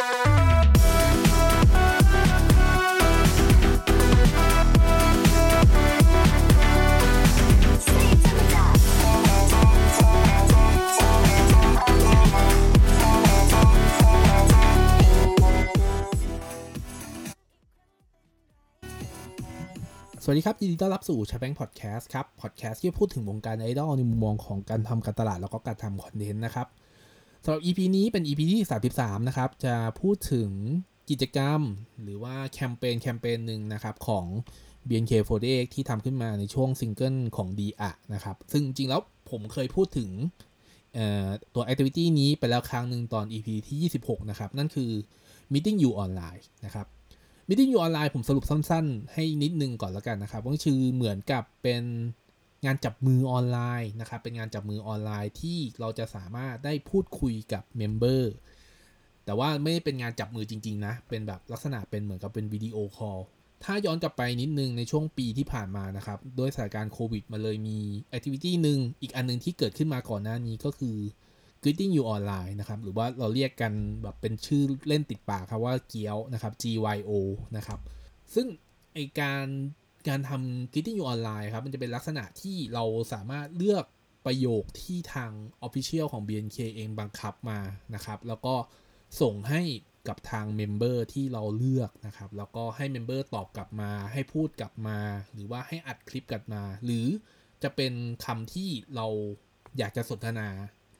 สวัสดีครับ ยินดีต้อนรับสู่ชาแบงค์พอดแคสต์ครับ พอดแคสต์ที่พูดถึงวงการไอดอลในมุมมองของการทำการตลาดแล้วก็การทำคอนเทนต์นะครับ สำหรับ EP นี้เป็น EP ที่ 33 นะครับ จะพูดถึงกิจกรรม หรือว่าแคมเปญแคมเปญหนึ่งนะครับของ BNK48 ที่ทำขึ้นมาในช่วงซิงเกิลของ d อะนะครับ ซึ่งจริงแล้วผมเคยพูดถึงตัว activity นี้ไปแล้วครั้งหนึ่งตอน EP ที่ 26 นะครับ นั่นคือ meeting you online นะครับ Meeting You Online ผมสรุปสั้นๆ ให้นิดนึงก่อนแล้วกันนะครับก็คือเหมือนกับเป็น งานจับมือออนไลน์นะครับเป็นงานจับมือออนไลน์ที่เราจะสามารถได้พูดคุยกับ member แต่ว่าไม่ได้เป็นงานจับมือจริงๆนะ เป็นแบบลักษณะเป็นเหมือนกับเป็น video call ถ้าย้อนกลับไปนิดนึงในช่วงปีที่ผ่านมานะครับด้วยสถานการณ์โควิดมาเลยมี activity หนึ่งอีกอันนึงที่เกิดขึ้นมาก่อนหน้านี้ก็คือ Greeting You Online นะครับ หรือว่าเราเรียกกันแบบเป็นชื่อเล่นติดปากครับว่าเกียวนะครับ GYO นะครับ ซึ่งไอ้การ การทำ Greeting You Online ครับ มันจะเป็นลักษณะที่เราสามารถเลือกประโยคที่ทาง Official ของ BNK เองบังคับมานะครับ แล้วก็ส่งให้กับทาง member ที่เราเลือกนะครับ แล้วก็ให้ member ตอบกลับมา ให้พูดกลับมา หรือว่าให้อัดคลิปกลับมา หรือจะเป็นคำที่เราอยากจะสนทนา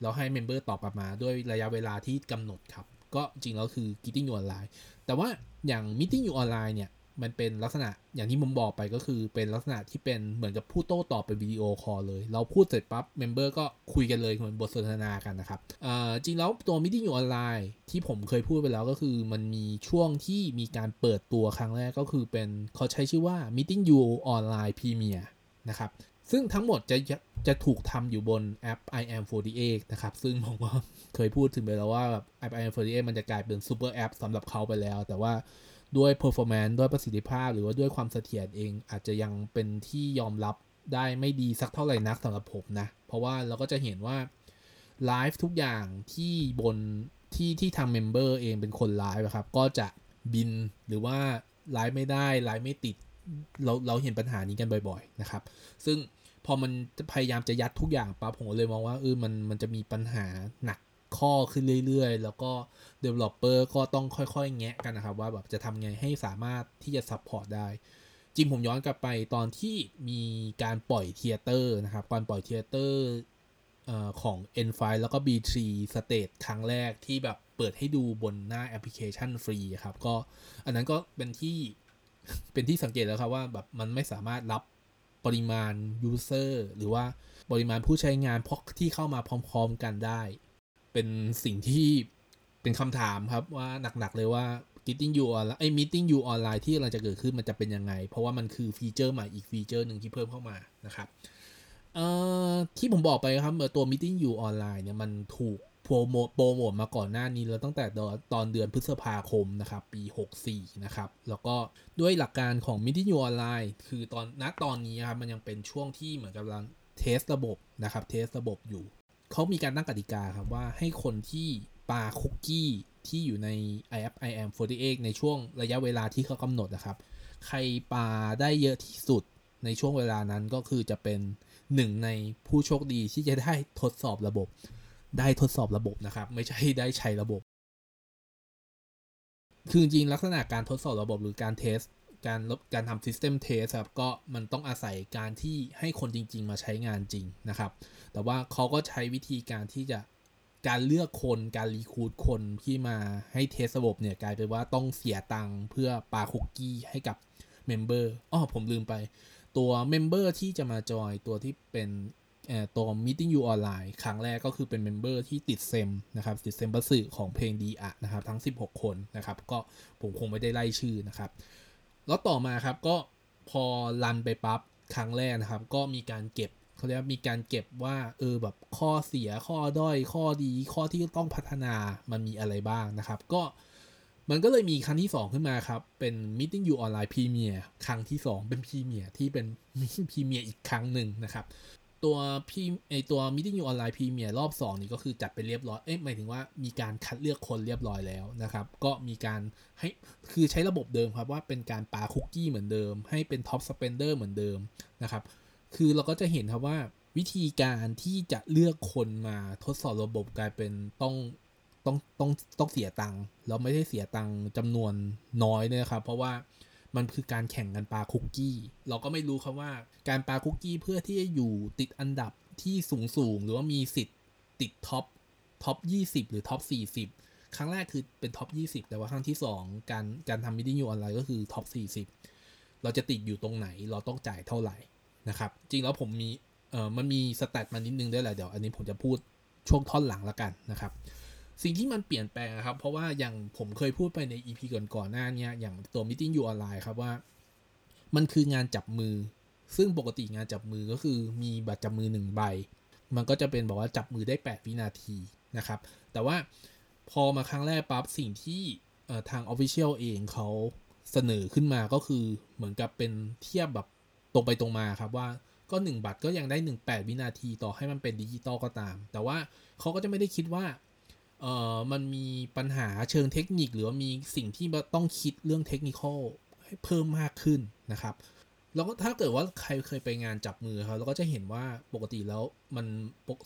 แล้วให้ member ตอบกลับมา ด้วยระยะเวลาที่กำหนดครับ ก็จริงแล้วคือ Meeting อยู่ออนไลน์แต่ว่าอย่าง Meeting อยู่ออนไลน์เนี่ย มันเป็นลักษณะอย่างที่ผมบอกไปก็คือเป็นลักษณะที่เป็นเหมือนกับพูดโต้ตอบเป็น video call เลย เราพูดเสร็จปั๊บ member ก็คุยกันเลยเหมือนบทสนทนากันนะครับจริงแล้วตัว Meeting อยู่ออนไลน์ที่ผมเคยพูดไปแล้วก็คือมันมีช่วงที่มีการเปิดตัวครั้งแรกก็คือเป็นเขาใช้ชื่อว่า Meeting You Online Premier นะครับซึ่งทั้งหมดจะจะถูกทำอยู่บนแอป iAM 48นะครับ ซึ่งผมก็เคยพูดถึงไปแล้วว่าแบบแอป i am 48มันจะกลายเป็น super app สำหรับเขาไปแล้ว แต่ว่า ด้วย performance ด้วยประสิทธิภาพ หรือว่าด้วยความเสถียรเอง อาจจะยังเป็นที่ยอมรับได้ไม่ดีสักเท่าไหร่นักสำหรับผมนะ เพราะว่าเราก็จะเห็นว่าไลฟ์ทุกอย่างที่บนที่ที่ทาง member เองเป็นคนไลฟ์ครับ ก็จะบินหรือว่าไลฟ์ไม่ได้ไลฟ์ไม่ติด เราเราเห็นปัญหานี้กันบ่อยๆนะครับ ซึ่งพอมันพยายามจะยัดทุกอย่างปั๊บผมเลยมองว่าเออมันมันจะมีปัญหาหนัก ข้อขึ้นเรื่อยๆ แล้วก็ Developer ก็ต้องค่อยๆ แงะกันนะครับ ว่าแบบจะทำไงให้สามารถที่จะ support ได้ จริงผมย้อนกลับไปตอนที่มีการปล่อย theater นะครับการปล่อย theater ของ NV แล้วก็ BIII Stage ครั้งแรกที่แบบเปิดให้ดูบนหน้าแอปพลิเคชันฟรีครับ ก็อันนั้นก็เป็นที่เป็นที่สังเกตแล้วครับว่าแบบมันไม่สามารถรับปริมาณ user หรือว่าปริมาณผู้ใช้งานที่เข้ามาพร้อม ๆ กันได้ เป็นสิ่งที่เป็นคำถามครับว่าหนักๆเลยว่า Meeting You ออนไลน์ไอ้ Meeting You ออนไลน์ที่กำลังจะเกิดขึ้นมันจะเป็นยังไง เพราะว่ามันคือ feature ใหม่อีก feature หนึ่งที่เพิ่มเข้ามานะครับเอ่อที่ผมบอกไปครับตัว Meeting You ออนไลน์เนี่ยมันถูกโปรโมทโปรโมทมาก่อนหน้านี้แล้วตั้งแต่ตอนเดือนพฤษภาคมนะครับปี 64 นะครับ แล้วก็ด้วยหลักการของ Meeting You Online คือตอนณตอนนี้ครับมันยังเป็นช่วงที่เหมือนกำลังเทสระบบนะครับเทสระบบอยู่ เขามีการตั้งกติกาครับว่าให้คนที่ปาคุกกี้ที่อยู่ใน i app i am 48ในช่วงระยะเวลาที่เขากำหนดนะครับ ใครปาได้เยอะที่สุดในช่วงเวลานั้นก็คือจะเป็นหนึ่งในผู้โชคดีที่จะได้ทดสอบระบบ ได้ทดสอบระบบนะครับ ไม่ใช่ได้ใช้ระบบ คือจริงลักษณะการทดสอบระบบหรือการ test การการทำ system test ครับก็มันต้องอาศัยการที่ให้คนจริง ๆ มาใช้งานจริงนะครับ แต่ว่าเขาก็ใช้วิธีการที่จะการเลือกคนการ recruit คนที่มาให้ test ระบบเนี่ยกลายเป็นว่าต้องเสียตังค์เพื่อปาคุกกี้ให้กับ member อ๋อผมลืมไป ตัว member ที่จะมาจอยตัวที่เป็นตัว Meeting You Online ครั้งแรกก็คือเป็น member ที่ติดเซ็มนะครับ ติดเซ็มบัตสึของเพลง D.AAA นะครับ ทั้ง 16 คนนะครับ ก็ผมคงไม่ได้ไล่ชื่อนะครับ แล้วต่อมาครับก็พอ run ไปปั๊บครั้งแรกนะครับ ก็มีการเก็บเขาเรียกมีการเก็บว่าเออแบบข้อเสียข้อด้อยข้อดีข้อที่ต้องพัฒนามันมีอะไรบ้างนะครับ ก็มันก็เลยมีครั้งที่ 2 ขึ้นมาครับ เป็น Meeting You Online Premier ครั้งที่ 2 เป็น Premier ที่เป็นพรีเมียร์อีกครั้งหนึ่งนะครับ ตัวพี่ไอตัว Meeting You Online Premier รอบ 2 นี่ก็คือจัดไปเรียบร้อย เอ๊ะหมายถึงว่ามีการคัดเลือกคนเรียบร้อยแล้วนะครับ ก็มีการให้คือใช้ระบบเดิมครับว่าเป็นการปาคุกกี้เหมือนเดิม ให้เป็น Top Spender เหมือนเดิมนะครับ คือเราก็จะเห็นครับว่าวิธีการที่จะเลือกคนมาทดสอบระบบกลายเป็นต้องต้องต้องต้องเสียตังค์แล้วไม่ได้เสียตังค์จำนวนน้อยเนี่ยครับ เพราะว่า มันคือการแข่งกันปาคุกกี้ เราก็ไม่รู้ครับว่าการปาคุกกี้เพื่อที่จะอยู่ติดอันดับที่สูงสูงหรือว่ามีสิทธิ์ติด top top 20 หรือ top 40 ครั้งแรกคือเป็น top 20 แต่ว่าครั้งที่ 2 การการทำ Meeting You Online ก็คือ top 40 เราจะติดอยู่ตรงไหนเราต้องจ่ายเท่าไหร่นะครับ จริงแล้วผมมีเออมันมี stat มานิดนึงด้วยแหละเดี๋ยวอันนี้ผมจะพูดช่วงท่อนหลังละกันนะครับ สิ่งที่มันเปลี่ยนแปลงครับ เพราะว่าอย่างผมเคยพูดไปใน EP ก่อนๆหน้านี้อย่างตัว Meeting You Online ครับว่า มันคืองานจับมือ ซึ่งปกติงานจับมือก็คือมีบัตรจับมือหนึ่งใบ มันก็จะเป็นบอกว่าจับมือได้ 8 วินาทีนะครับ แต่ว่าพอมาครั้งแรกปั๊บสิ่งที่ทาง Official เองเขาเสนอขึ้นมาก็คือเหมือนกับเป็นเทียบแบบตรงไปตรงมาครับว่าก็ 1 บัตรก็ยังได้ 1 8 วินาทีต่อให้มันเป็นดิจิตอลก็ตาม แต่ว่าเขาก็จะไม่ได้คิดว่า เออมันมีปัญหาเชิงเทคนิคหรือว่ามีสิ่งที่ต้องคิดเรื่องเทคนิคให้เพิ่มมากขึ้นนะครับ แล้วก็ถ้าเกิดว่าใครเคยไปงานจับมือครับเราก็จะเห็นว่าปกติแล้วมัน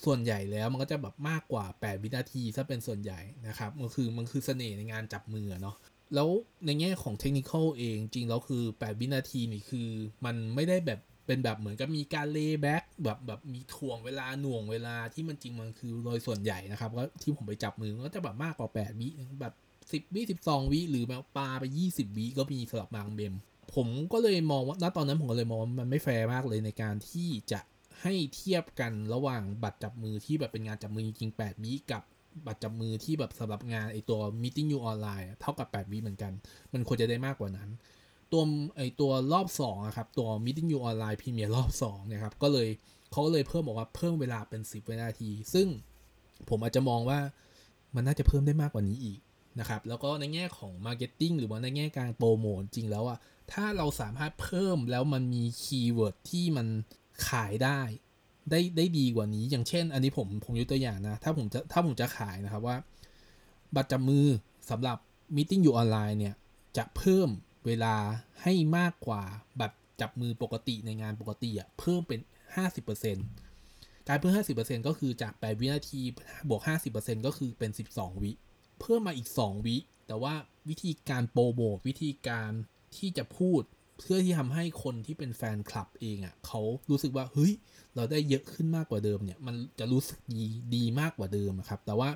ส่วนใหญ่แล้วมันก็จะแบบมากกว่า 8 วินาทีถ้าเป็นส่วนใหญ่นะครับมันคือมันคือเสน่ห์ในงานจับมือเนาะแล้วในแง่ของเทคนิคเองจริงแล้วคือ 8 วินาทีนี่คือมันไม่ได้แบบ เป็นแบบเหมือนกับมีการเลย์แบ็กแบบแบบมีถ่วงเวลาหน่วงเวลาที่มันจริงมันคือโดยส่วนใหญ่นะครับก็ที่ผมไปจับมือก็จะแบบมากกว่า 8 วิแบบ 10 วิ 12 วิ หรือแบบปาไป 20 วิก็มีสำหรับบางเมม ผมก็เลยมองว่าณตอนนั้นผมก็เลยมองว่ามันไม่แฟร์มากเลยในการที่จะให้เทียบกันระหว่างบัตรจับมือที่แบบเป็นงานจับมือจริง8วิกับบัตรจับมือที่แบบสำหรับงานไอตัว Meeting You Online เท่ากับ 8วิเหมือนกัน มันควรจะได้มากกว่านั้น ตัวไอตัวรอบ2อะครับ ตัว Meeting You Online Premier รอบ2เนี่ยครับ ก็เลยเขาเลยเพิ่มบอกว่าเพิ่มเวลาเป็น 10 วินาที ซึ่งผมอาจจะมองว่ามันน่าจะเพิ่มได้มากกว่านี้อีกนะครับ แล้วก็ในแง่ของ Marketing หรือว่าในแง่การโปรโมทจริงแล้วอะถ้าเราสามารถเพิ่มแล้วมันมีคีย์เวิร์ดที่มันขายได้ได้ได้ดีกว่านี้ อย่างเช่น อันนี้ผมผมยกตัวอย่างนะ ถ้าผมจะถ้าผมจะขายนะครับว่า บัตรจับมือสำหรับ Meeting You Online เนี่ยจะเพิ่ม เวลาให้มากกว่าแบบจับมือปกติในงานปกติอะเพิ่มเป็น 50%การเพิ่ม 50%ก็คือจาก 8 วินาทีบวก 50%ก็คือเป็น 12 วิ เพิ่มมาอีก 2 วิ แต่ว่าวิธีการโปรโมทวิธีการที่จะพูดเพื่อที่ทำให้คนที่เป็นแฟนคลับเองอะ่ะเขารู้สึกว่าเฮ้ยเราได้เยอะขึ้นมากกว่าเดิมเนี่ย มันจะรู้สึกดีดีมากกว่าเดิมครับ แต่ว่า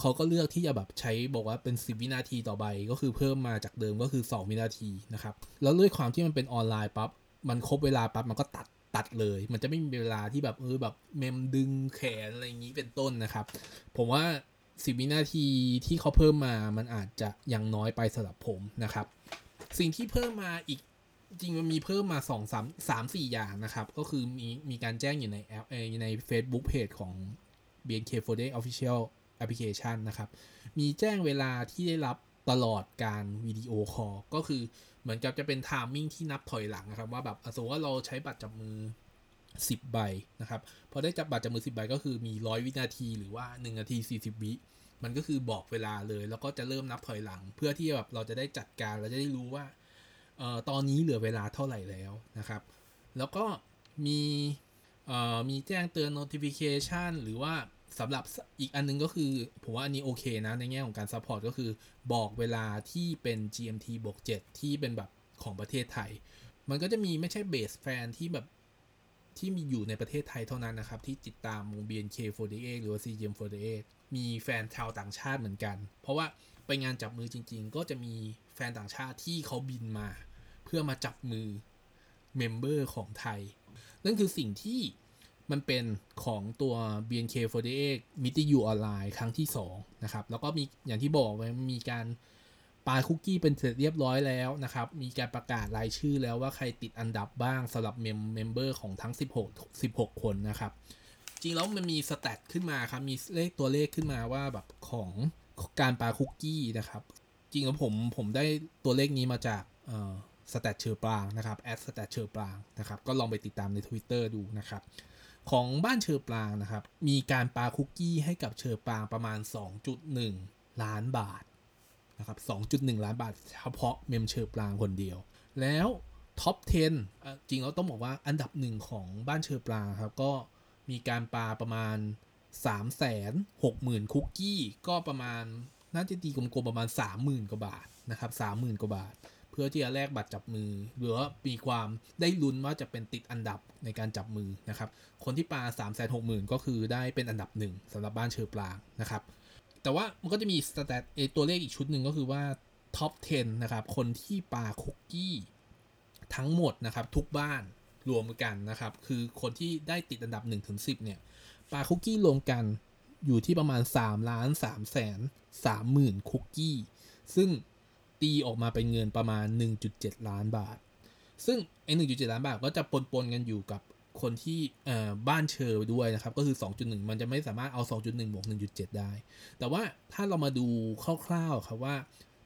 เขาก็เลือกที่จะแบบใช้บอกว่าเป็น 10 วินาทีต่อใบ ก็คือเพิ่มมาจากเดิมก็คือ 2 วินาทีนะครับ แล้วด้วยความที่มันเป็นออนไลน์ปั๊บ มันครบเวลาปั๊บ มันก็ตัดตัดเลย มันจะไม่มีเวลาที่แบบเออแบบเมมดึงแขนอะไรอย่างนี้เป็นต้นนะครับ ผมว่า 10 วินาทีที่เขาเพิ่มมา มันอาจจะยังน้อยไปสำหรับผมนะครับ สิ่งที่เพิ่มมาอีกจริงมันมีเพิ่มมา 2 3 3 4 อย่างนะครับ ก็คือมีมีการแจ้งอยู่ในแอปใน Facebook Page ของ BNK48 Official แอปพลิเคชันนะครับ มีแจ้งเวลาที่ได้รับตลอดการวิดีโอคอลก็คือเหมือนกับจะเป็น timing ที่นับถอยหลังนะครับ ว่าแบบสมมติว่าเราใช้บัตรจับมือ 10 ใบนะครับพอได้จับบัตรจับมือ 10 ใบก็คือมี 100 วินาทีหรือว่า 1 นาที 40 วิมันก็คือบอกเวลาเลย แล้วก็จะเริ่มนับถอยหลัง เพื่อที่แบบเราจะได้จัดการเราจะได้รู้ว่าอ๋อตอนนี้เหลือเวลาเท่าไหร่แล้วนะครับ แล้วก็มีมีแจ้งเตือน notification หรือว่า สำหรับอีกอันนึงก็คือ ผมว่าอันนี้โอเคนะ ในแง่ของการ support ก็คือบอกเวลาที่เป็น GMT บวก7ที่เป็นแบบของประเทศไทย มันก็จะมีไม่ใช่ base แฟนที่แบบที่มีอยู่ในประเทศไทยเท่านั้นนะครับ ที่ติดตามวง BNK48 หรือว่า CGM48 มีแฟนชาวต่างชาติเหมือนกัน เพราะว่าไปงานจับมือจริง ๆ ก็จะมีแฟนต่างชาติที่เขาบินมา เพื่อมาจับมือ member ของไทย นั่นคือสิ่งที่ มันเป็นของตัว BNK48 Meeting You Online ครั้งที่ 2 นะครับ แล้วก็มีอย่างที่บอกไว้มีการปาคุกกี้เป็นเสร็จเรียบร้อยแล้วนะครับ มีการประกาศรายชื่อแล้วว่าใครติดอันดับบ้างสำหรับเมม member ของทั้ง 16 16 คนนะครับ จริงแล้วมันมี stat ขึ้นมาครับ มีเลขตัวเลขขึ้นมาว่าแบบของการปาคุกกี้นะครับ จริงแล้วผมผมได้ตัวเลขนี้มาจาก stat เฌอปรางนะครับแอด stat เฌอปรางนะครับ ก็ลองไปติดตามใน Twitter ดูนะครับ ของบ้านเฌอปรางนะครับ มีการปาคุกกี้ให้กับเฌอปรางประมาณ 2.1 ล้านบาทนะครับ 2.1 ล้านบาทเฉพาะเมมเชอร์ปรางคนเดียว แล้ว top 10 จริงเราต้องบอกว่าอันดับหนึ่งของบ้านเฌอปรางครับ ก็มีการปาประมาณ 3 6 0 0 0 0 คุกกี้ ก็ประมาณน่าจะตีกลมๆประมาณ 30,000 กว่าบาทนะครับ30,000 กว่าบาท พื่อที่จะแลกบัตรจับมือ หรือว่ามีความได้ลุ้นว่าจะเป็นติดอันดับในการจับมือนะครับ คนที่ปลา3 6 0 0 0 0ก็คือได้เป็นอันดับหนึ่งสำหรับบ้านเชอปรางนะครับ แต่ว่ามันก็จะมีสแตทเอตัวเลขอีกชุดหนึ่งก็คือว่าท็อป 10 นะครับ คนที่ปาคุกกี้ทั้งหมดนะครับ ทุกบ้านรวมกันนะครับ คือคนที่ได้ติดอันดับ1ถึง10 เนี่ยปาคุกกี้รวมกันอยู่ที่ประมาณ3ล้าน3แสน3หมื่นคุกกี้ ซึ่ง ตีออกมาเป็นเงินประมาณ 1.7 ล้านบาท ซึ่งไอ้1.7 ล้านบาทก็จะปนๆกันอยู่กับคนที่บ้านเชอร์ด้วยนะครับ ก็คือ 2.1 มันจะไม่สามารถเอา 2.1บวก1.7 ได้ แต่ว่าถ้าเรามาดูคร่าวๆครับว่า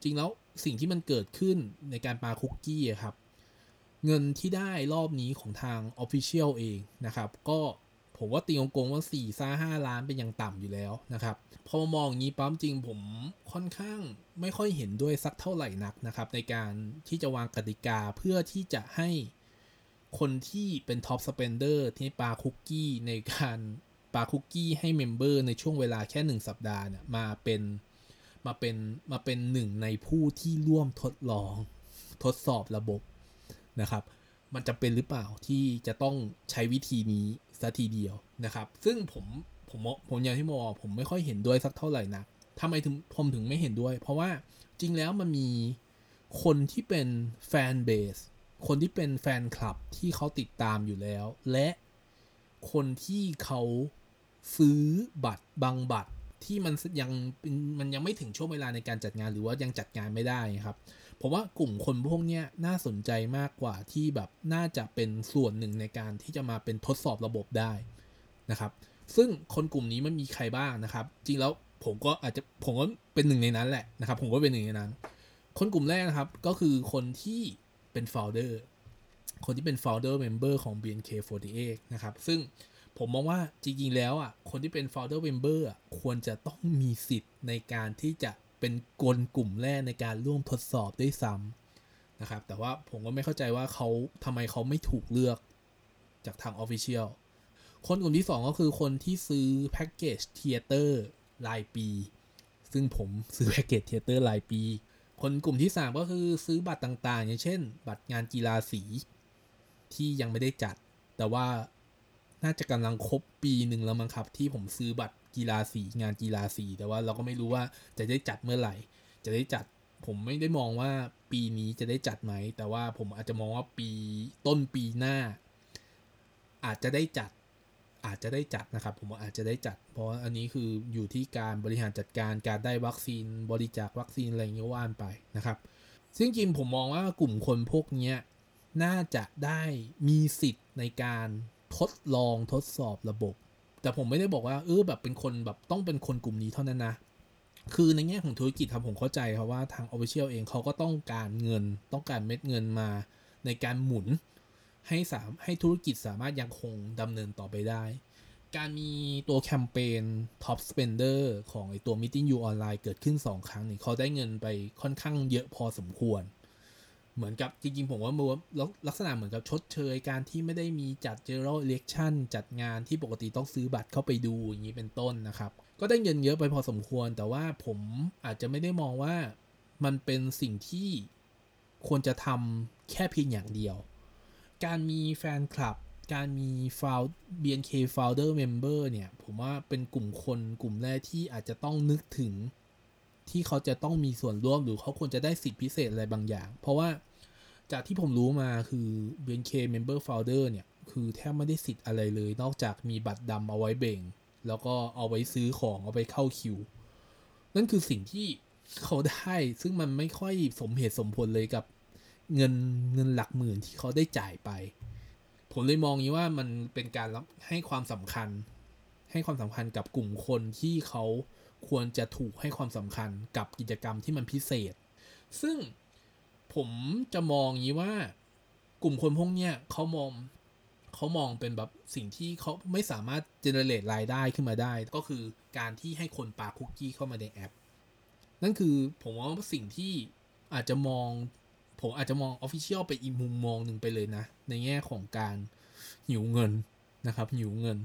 จริงแล้วสิ่งที่มันเกิดขึ้นในการปาคุกกี้ครับ เงินที่ได้รอบนี้ของทาง Official เองนะครับ ก็ ผมว่าตีงงว่า4ี่ซ่าห้าล้านเป็นอย่างต่ำอยู่แล้วนะครับ พอมามองอย่างนี้ปั๊บจริงผมค่อนข้างไม่ค่อยเห็นด้วยสักเท่าไหร่นักนะครับ ในการที่จะวางกติกาเพื่อที่จะให้คนที่เป็น top spender ที่ปาคุกกี้ในการปาคุกกี้ให้ member ในช่วงเวลาแค่ 1 สัปดาห์เนี่ยมาเป็นมาเป็นมาเป็นหนึ่งในผู้ที่ร่วมทดลองทดสอบระบบนะครับ มันจะเป็นหรือเปล่าที่จะต้องใช้วิธีนี้สัทีเดียวนะครับ ซึ่งผมผมผมอย่างที่บอกผมไม่ค่อยเห็นด้วยสักเท่าไหร่นักทำไมถึงผมถึงไม่เห็นด้วย เพราะว่าจริงแล้วมันมีคนที่เป็นแฟนเบสคนที่เป็นแฟนคลับที่เขาติดตามอยู่แล้ว และคนที่เขาซื้อบัตรบางบัตรที่มันยังมันยังไม่ถึงช่วงเวลาในการจัดงานหรือว่ายังจัดงานไม่ได้ครับ ผมว่ากลุ่มคนพวกนี้น่าสนใจมากกว่าที่แบบน่าจะเป็นส่วนหนึ่งในการที่จะมาเป็นทดสอบระบบได้นะครับ ซึ่งคนกลุ่มนี้มันมีใครบ้างนะครับ จริงแล้วผมก็อาจจะผมก็เป็นหนึ่งในนั้นแหละนะครับ ผมก็เป็นหนึ่งในนั้น คนกลุ่มแรกนะครับก็คือคนที่เป็น founder คนที่เป็น founder member ของ BNK48 นะครับ ซึ่งผมมองว่าจริงๆแล้วอะคนที่เป็น founder member อะควรจะต้องมีสิทธิ์ในการที่จะ เป็นกลกลุ่มแรกในการร่วมทดสอบด้วยซ้ำนะครับ แต่ว่าผมก็ไม่เข้าใจว่าเขาทำไมเขาไม่ถูกเลือกจากทาง Official คนกลุ่มที่ 2 ก็คือคนที่ซื้อแพ็กเกจ theater รายปี ซึ่งผมซื้อแพ็กเกจ theater รายปี คนกลุ่มที่ 3 ก็คือซื้อบัตรต่างๆ อย่างเช่น บัตรงานกีฬาสีที่ยังไม่ได้จัด แต่ว่า น่าจะกำลังครบปีหนึ่งแล้วมั้งครับ ที่ผมซื้อบัตรกีฬาสีงานกีฬาสีแต่ว่าเราก็ไม่รู้ว่าจะได้จัดเมื่อไหร่ จะได้จัดผมไม่ได้มองว่าปีนี้จะได้จัดไหม แต่ว่าผมอาจจะมองว่าปีต้นปีหน้า อาจจะได้จัดอาจจะได้จัดนะครับ ผมว่าอาจจะได้จัด เพราะอันนี้คืออยู่ที่การบริหารจัดการการได้วัคซีนบริจาควัคซีนอะไรเงี้ยว่านไปนะครับ ซึ่งจริงผมมองว่ากลุ่มคนพวกนี้น่าจะได้มีสิทธิ์ในการ ทดลองทดสอบระบบ แต่ผมไม่ได้บอกว่าเออแบบเป็นคนแบบต้องเป็นคนกลุ่มนี้เท่านั้นนะ คือในแง่ของธุรกิจครับผมเข้าใจครับว่าทาง Official เองเขาก็ต้องการเงิน ต้องการเม็ดเงินมาในการหมุนให้สามให้ธุรกิจสามารถยังคงดำเนินต่อไปได้ การมีตัวแคมเปญ Top Spender ของไอตัว Meeting You Online เกิดขึ้น 2 ครั้งนี่เขาได้เงินไปค่อนข้างเยอะพอสมควร เหมือนกับจริงๆ ผมว่ามันลักษณะเหมือนกับชดเชยการที่ไม่ได้มีจัด General Election จัดงานที่ปกติต้องซื้อบัตรเข้าไปดูอย่างนี้เป็นต้นนะครับ ก็ได้เงินเยอะไปพอสมควร แต่ว่าผมอาจจะไม่ได้มองว่ามันเป็นสิ่งที่ควรจะทำแค่เพียงอย่างเดียว การมีแฟนคลับ การมีฟาว BNK founder member เนี่ย ผมว่าเป็นกลุ่มคนกลุ่มแรกที่อาจจะต้องนึกถึง ที่เขาจะต้องมีส่วนร่วมหรือเขาควรจะได้สิทธิพิเศษอะไรบางอย่าง เพราะว่าจากที่ผมรู้มาคือ BNK member founder เนี่ย คือแทบไม่ได้สิทธิ์อะไรเลย นอกจากมีบัตรดำเอาไว้เบ่ง แล้วก็เอาไว้ซื้อของเอาไปเข้าคิว นั่นคือสิ่งที่เขาได้ซึ่งมันไม่ค่อยสมเหตุสมผลเลยกับเงินเงินหลักหมื่นที่เขาได้จ่ายไป ผมเลยมองนี้ว่ามันเป็นการให้ความสำคัญ ให้ความสำคัญกับกลุ่มคนที่เขา ควรจะถูกให้ความสำคัญกับกิจกรรมที่มันพิเศษ ซึ่งผมจะมองนี้ว่ากลุ่มคนพวกเนี้ยเขามองเขามองเป็นแบบสิ่งที่เขาไม่สามารถเจเนเรตรายได้ขึ้นมาได้ ก็คือการที่ให้คนปาคุกกี้เข้ามาในแอป นั่นคือผมว่าสิ่งที่อาจจะมอง ผมอาจจะมอง official ไปอีกมุมมองหนึ่งไปเลยนะ ในแง่ของการหิวเงินนะครับหิวเงิน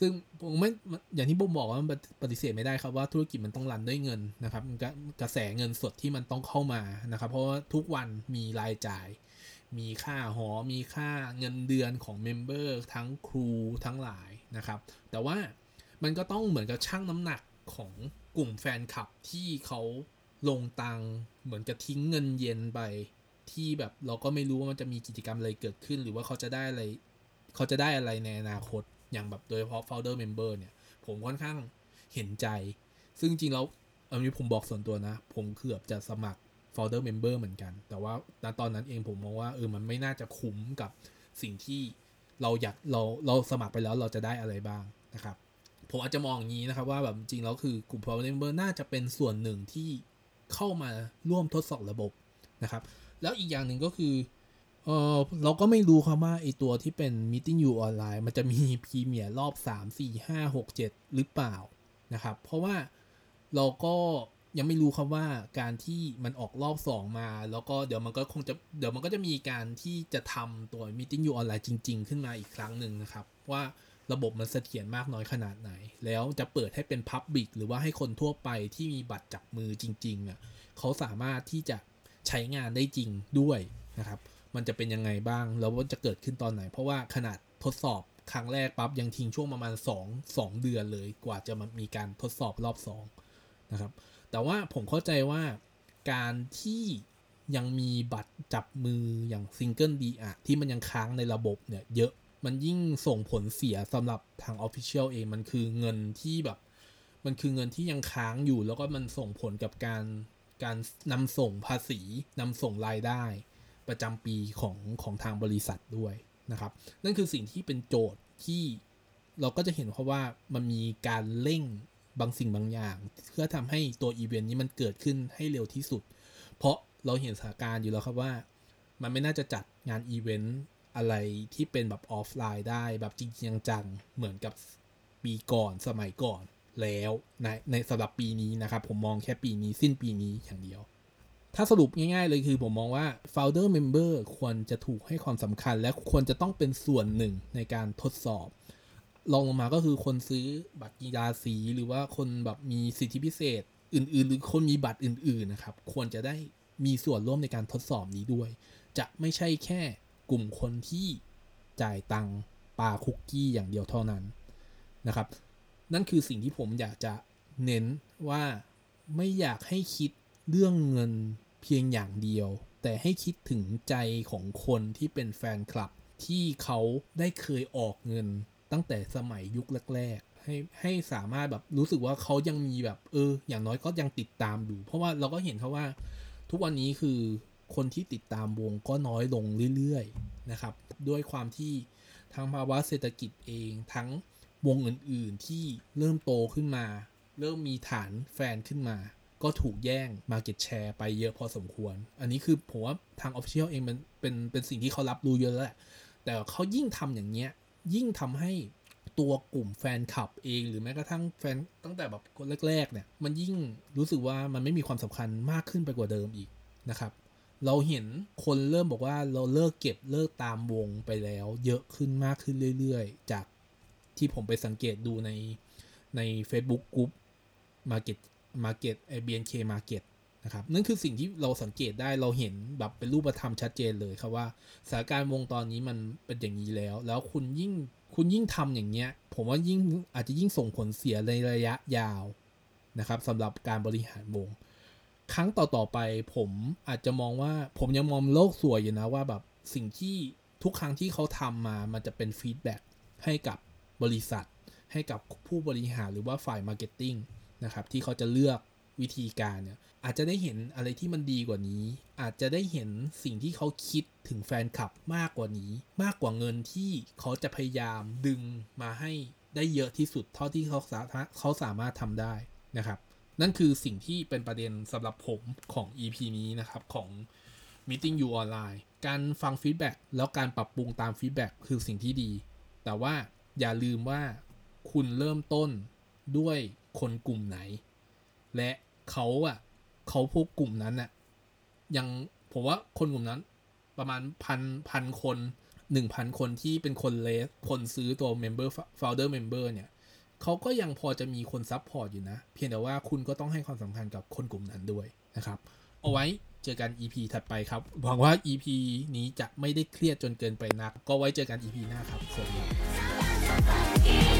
ซึ่งผมไม่อย่างที่ผมบอกว่ามันปฏิเสธไม่ได้ครับว่าธุรกิจมันต้อง run ด้วยเงินนะครับกระแสเงินสดที่มันต้องเข้ามานะครับ เพราะว่าทุกวันมีรายจ่าย มีค่าหอ มีค่าเงินเดือนของ member ทั้งครูทั้งหลายนะครับ แต่ว่ามันก็ต้องเหมือนกับชั่งน้ำหนักของกลุ่มแฟนคลับที่เขาลงตังเหมือนจะทิ้งเงินเย็นไปที่แบบเราก็ไม่รู้ว่ามันจะมีกิจกรรมอะไรเกิดขึ้น หรือว่าเขาจะได้อะไร เขาจะได้อะไรในอนาคต อย่างแบบโดยเฉพาะ founder member เนี่ย ผมค่อนข้างเห็นใจ ซึ่งจริงแล้วอันนี้ผมบอกส่วนตัวนะ ผมเกือบจะสมัคร founder member เหมือนกัน แต่ว่าณตอนนั้นเองผมมองว่าเออมันไม่น่าจะคุ้มกับสิ่งที่เราอยากเราเราสมัครไปแล้วเราจะได้อะไรบ้างนะครับ ผมอาจจะมองอย่างนี้นะครับว่าแบบจริงแล้วคือกลุ่ม founder member น่าจะเป็นส่วนหนึ่งที่เข้ามาร่วมทดสอบระบบนะครับ แล้วอีกอย่างหนึ่งก็คือ เออเราก็ไม่รู้ครับว่าไอตัวที่เป็น meeting you ออนไลน์มันจะมีพรีเมียร์รอบ 3 4 5 6 7 หรือเปล่านะครับ เพราะว่าเราก็ยังไม่รู้ครับว่าการที่มันออกรอบสองมา แล้วก็เดี๋ยวมันก็คงจะเดี๋ยวมันก็จะมีการที่จะทำตัว Meeting You ออนไลน์จริง ๆ ขึ้นมาอีกครั้งหนึ่งนะครับ ว่าระบบมันเสถียรมากน้อยขนาดไหน แล้วจะเปิดให้เป็น Public หรือว่าให้คนทั่วไปที่มีบัตรจับมือจริงๆอะเขาสามารถที่จะใช้งานได้จริงด้วยนะครับ มันจะเป็นยังไงบ้าง แล้วว่าจะเกิดขึ้นตอนไหน เพราะว่าขนาดทดสอบครั้งแรกปั๊บยังทิ้งช่วงประมาณ 2 2 เดือนเลยกว่าจะมีการทดสอบรอบ2นะครับ แต่ว่าผมเข้าใจว่าการที่ยังมีบัตรจับมืออย่างซิงเกิลดีอะที่มันยังค้างในระบบเนี่ยเยอะมันยิ่งส่งผลเสียสำหรับทาง Official เองมันคือเงินที่แบบ มันคือเงินที่ยังค้างอยู่ แล้วก็มันส่งผลกับการการนำส่งภาษีนำส่งรายได้ ประจำปีของของทางบริษัทด้วยนะครับ นั่นคือสิ่งที่เป็นโจทย์ที่เราก็จะเห็นเพราะว่ามันมีการเร่งบางสิ่งบางอย่าง เพื่อทำให้ตัวอีเวนต์นี้มันเกิดขึ้นให้เร็วที่สุด เพราะเราเห็นสถานการณ์อยู่แล้วครับว่า มันไม่น่าจะจัดงานอีเวนต์อะไรที่เป็นแบบออฟไลน์ได้แบบจริงจังเหมือนกับปีก่อนสมัยก่อนแล้วในในสำหรับปีนี้นะครับ ผมมองแค่ปีนี้สิ้นปีนี้อย่างเดียว ถ้าสรุปง่ายๆเลยคือผมมองว่า founder member ควรจะถูกให้ความสำคัญ และควรจะต้องเป็นส่วนหนึ่งในการทดสอบรองลงมาก็คือคนซื้อบัตรกีฬาสีหรือว่าคนแบบมีสิทธิพิเศษ อื่น ๆ หรือคนมีบัตรอื่น ๆ นะครับ ควรจะได้มีส่วนร่วมในการทดสอบนี้ด้วย จะไม่ใช่แค่กลุ่มคนที่จ่ายตังปาคุกกี้อย่างเดียวเท่านั้นนะครับ นั่นคือสิ่งที่ผมอยากจะเน้นว่าไม่อยากให้คิดเรื่องเงิน พียงอย่างเดียว แต่ให้คิดถึงใจของคนที่เป็นแฟนคลับ ที่เขาได้เคยออกเงินตั้งแต่สมัยยุคแรกๆให้ให้สามารถแบบรู้สึกว่าเขายังมีแบบ เออ อย่างน้อยก็ยังติดตามอยู่ เพราะว่าเราก็เห็นเขาว่า ทุกวันนี้คือคนที่ติดตามวงก็น้อยลงเรื่อยๆนะครับ ด้วยความที่ทั้งภาวะเศรษฐกิจเองทั้งวงอื่นๆที่เริ่มโตขึ้นมา เริ่มมีฐานแฟนขึ้นมา ก็ถูกแย่ง Market Share ไปเยอะพอสมควร อันนี้คือผมว่าทาง Official เองมันเป็นเป็นสิ่งที่เขารับรู้เยอะแล้วแหละแต่เขายิ่งทำอย่างเงี้ยยิ่งทำให้ตัวกลุ่มแฟนคลับเอง หรือแม้กระทั่งแฟนตั้งแต่แบบคนแรกๆเนี่ยมันยิ่งรู้สึกว่ามันไม่มีความสำคัญมากขึ้นไปกว่าเดิมอีกนะครับเราเห็นคนเริ่มบอกว่าเราเลิกเก็บเลิกตามวงไปแล้ว เยอะขึ้นมากขึ้นเรื่อยๆ จากที่ผมไปสังเกตดูในใน Facebook กลุ่ม Market Market ไอ BNK Market นะครับนั่นคือสิ่งที่เราสังเกตได้เราเห็นแบบเป็นรูปธรรมชัดเจนเลยครับว่าสถานการณ์วงตอนนี้มันเป็นอย่างนี้แล้ว แล้วคุณยิ่งคุณยิ่งทำอย่างเงี้ย ผมว่ายิ่งอาจจะยิ่งส่งผลเสียในระยะยาวนะครับสำหรับการบริหารวง ครั้งต่อๆไปผมอาจจะมองว่าผมยังมองโลกสวยอยู่นะว่าแบบสิ่งที่ทุกครั้งที่เขาทำมามันจะเป็น feedback ให้กับบริษัท ให้กับผู้บริหารหรือว่าฝ่าย marketing นะครับที่เขาจะเลือกวิธีการเนี่ยอาจจะได้เห็นอะไรที่มันดีกว่านี้ อาจจะได้เห็นสิ่งที่เขาคิดถึงแฟนคลับมากกว่านี้ มากกว่าเงินที่เขาจะพยายามดึงมาให้ได้เยอะที่สุดเท่าที่เขาสามารถเขาสามารถทำได้นะครับ นั่นคือสิ่งที่เป็นประเด็นสำหรับผมของ EP นี้นะครับของ meeting you ออนไลน์การฟังฟีดแบ็กแล้วการปรับปรุงตามฟีดแบ็กคือสิ่งที่ดี แต่ว่าอย่าลืมว่าคุณเริ่มต้นด้วย คนกลุ่มไหน และเขาอะเขาพวกกลุ่มนั้นอะยังผมว่าคนกลุ่มนั้น ประมาณพันพันคนหนึ่งพันคนที่เป็นคนเลสคนซื้อตัว member founder member เนี่ยเขาก็ยังพอจะมีคน support อยู่นะ เพียงแต่ว่าคุณก็ต้องให้ความสำคัญกับคนกลุ่มนั้นด้วยนะครับ เอาไว้เจอกัน EP ถัดไปครับ หวังว่า EP นี้จะไม่ได้เครียดจนเกินไปนัก ก็ไว้เจอกัน EP หน้าครับ สวัสดีครับ